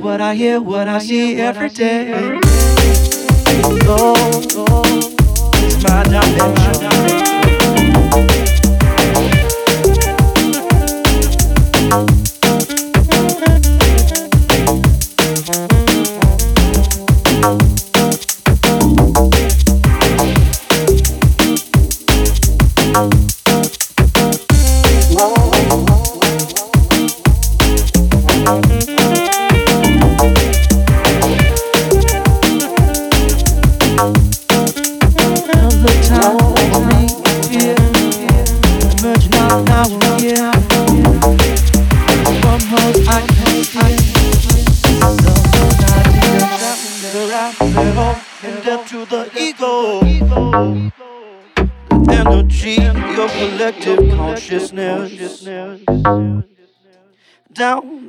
what I hear, what I see every day. Love is my dimension.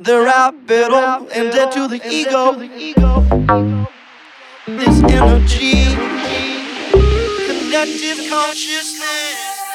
the rapido and dead to the ego. This energy, connective consciousness.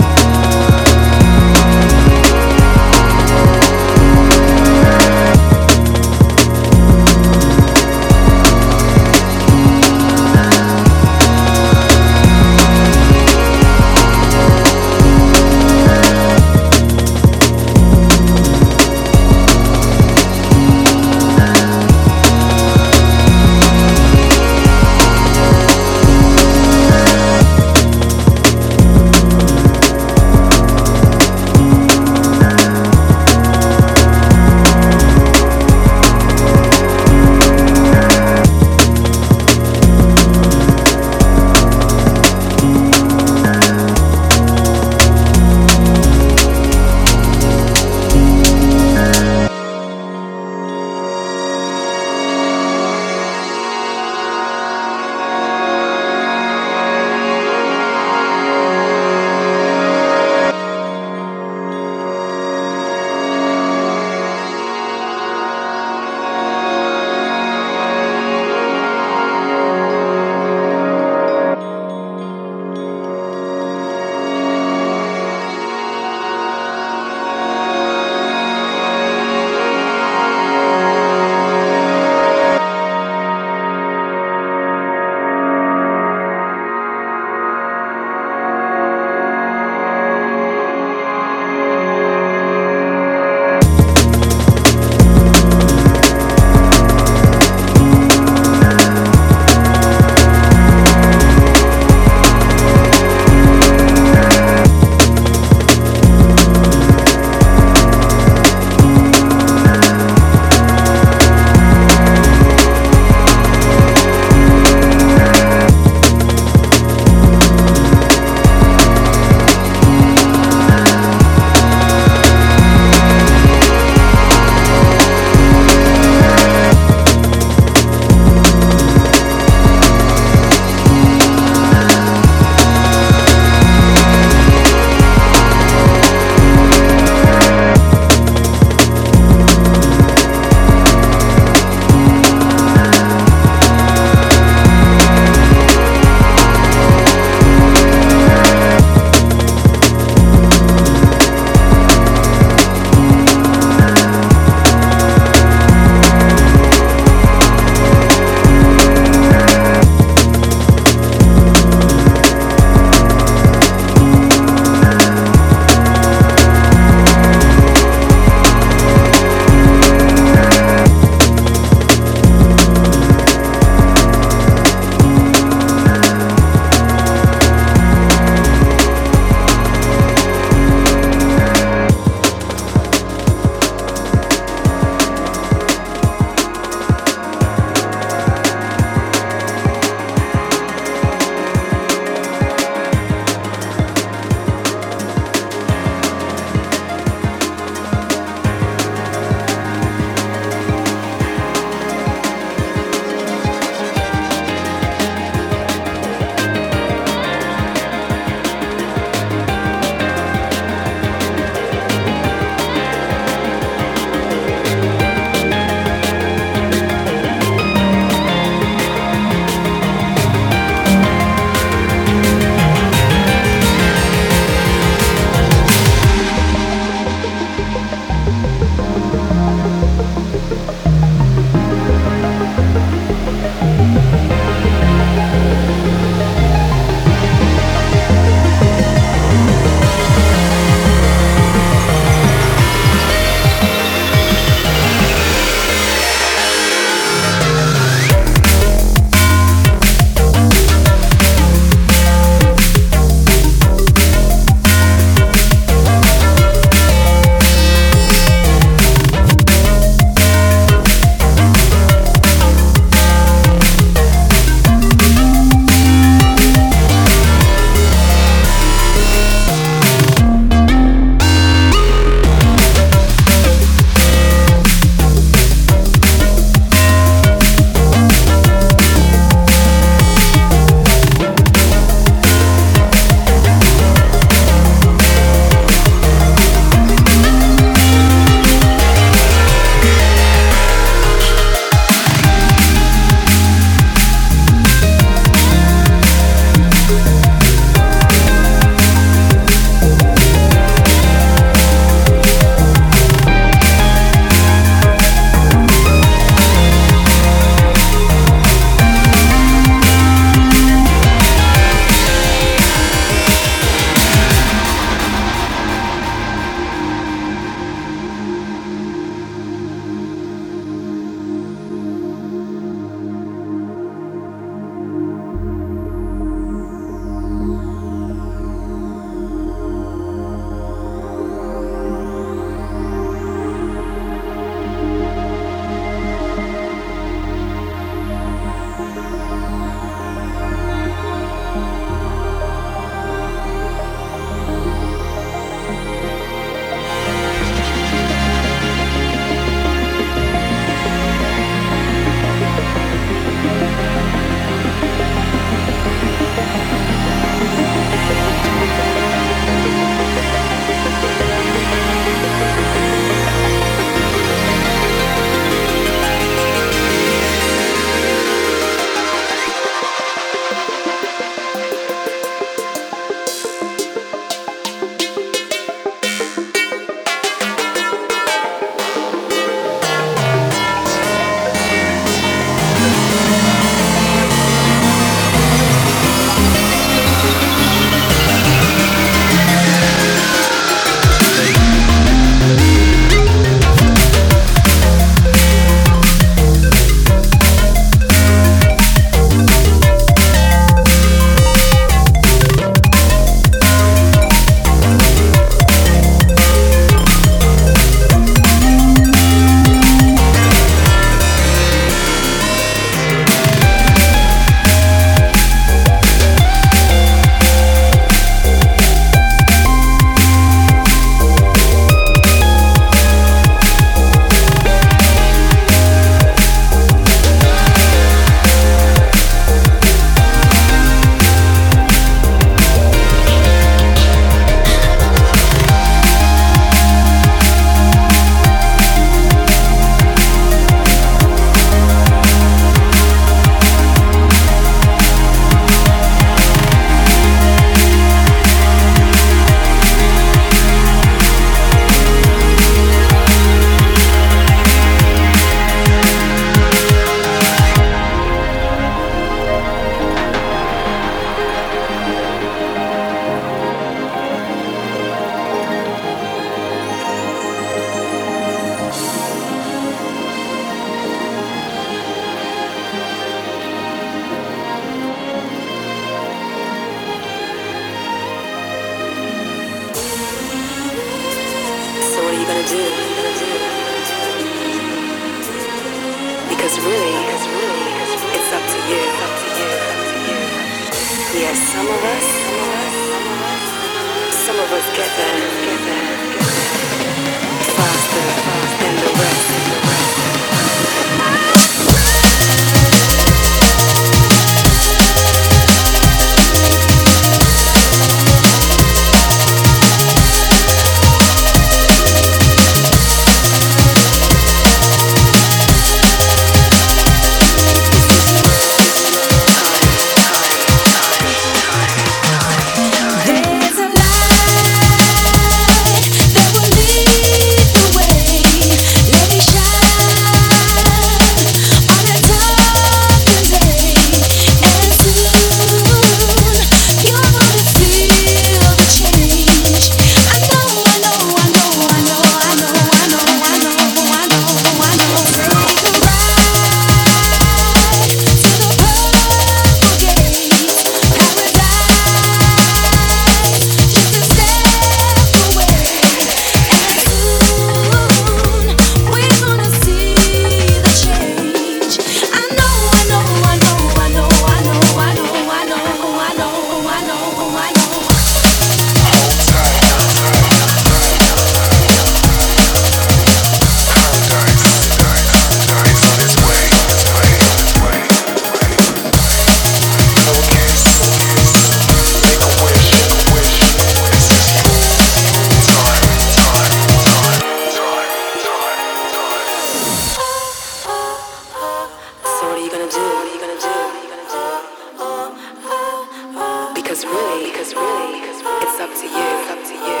really, cause really, it's up to you, it's up to you.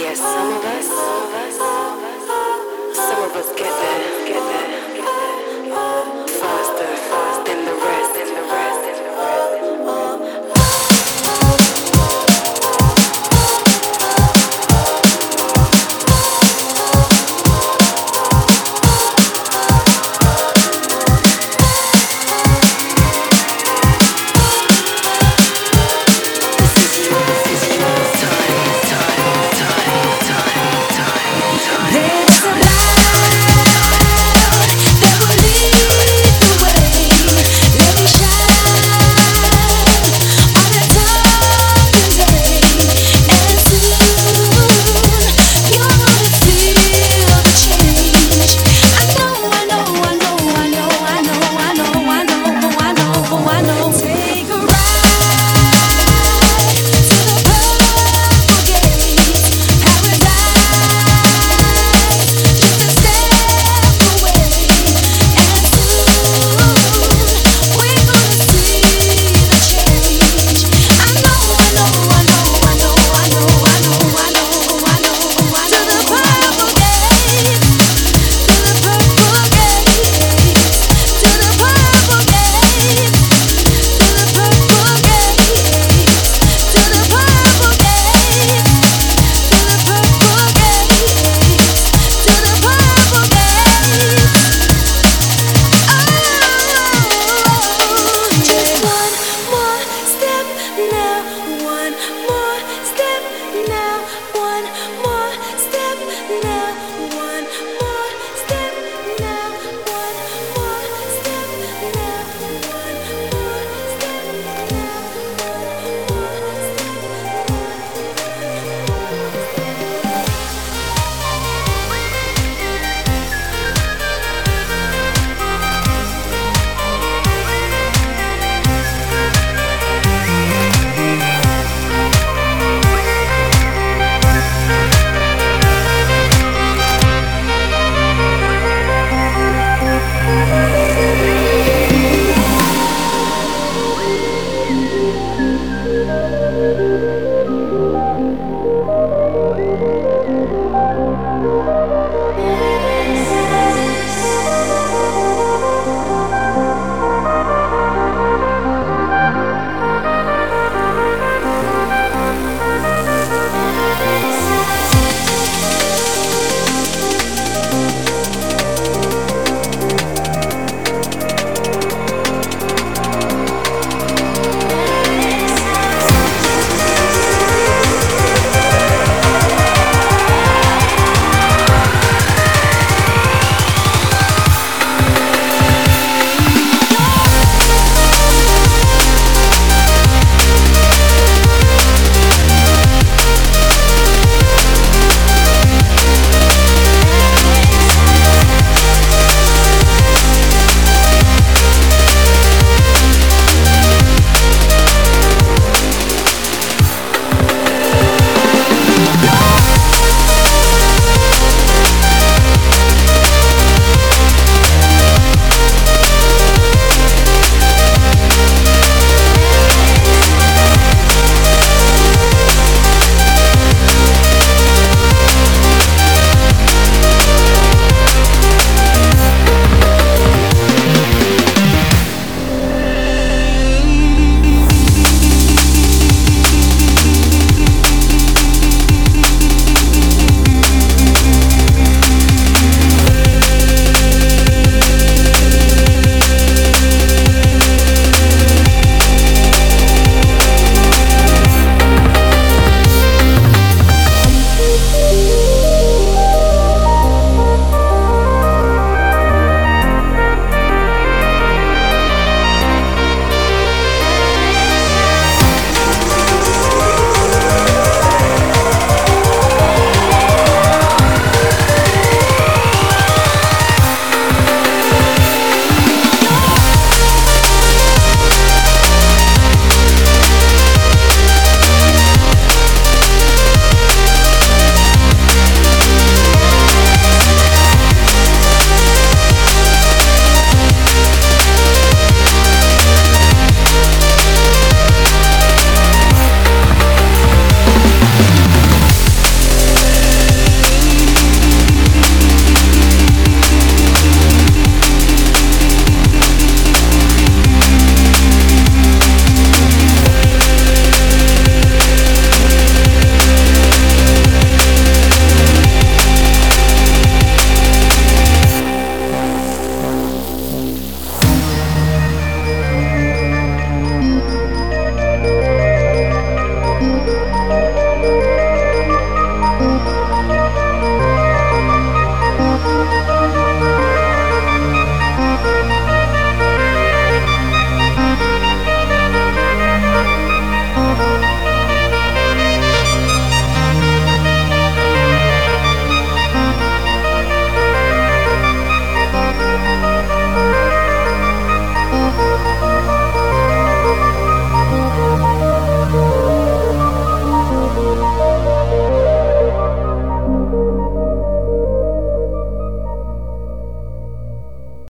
Yes, yeah, some of us, some of us, some of us get there.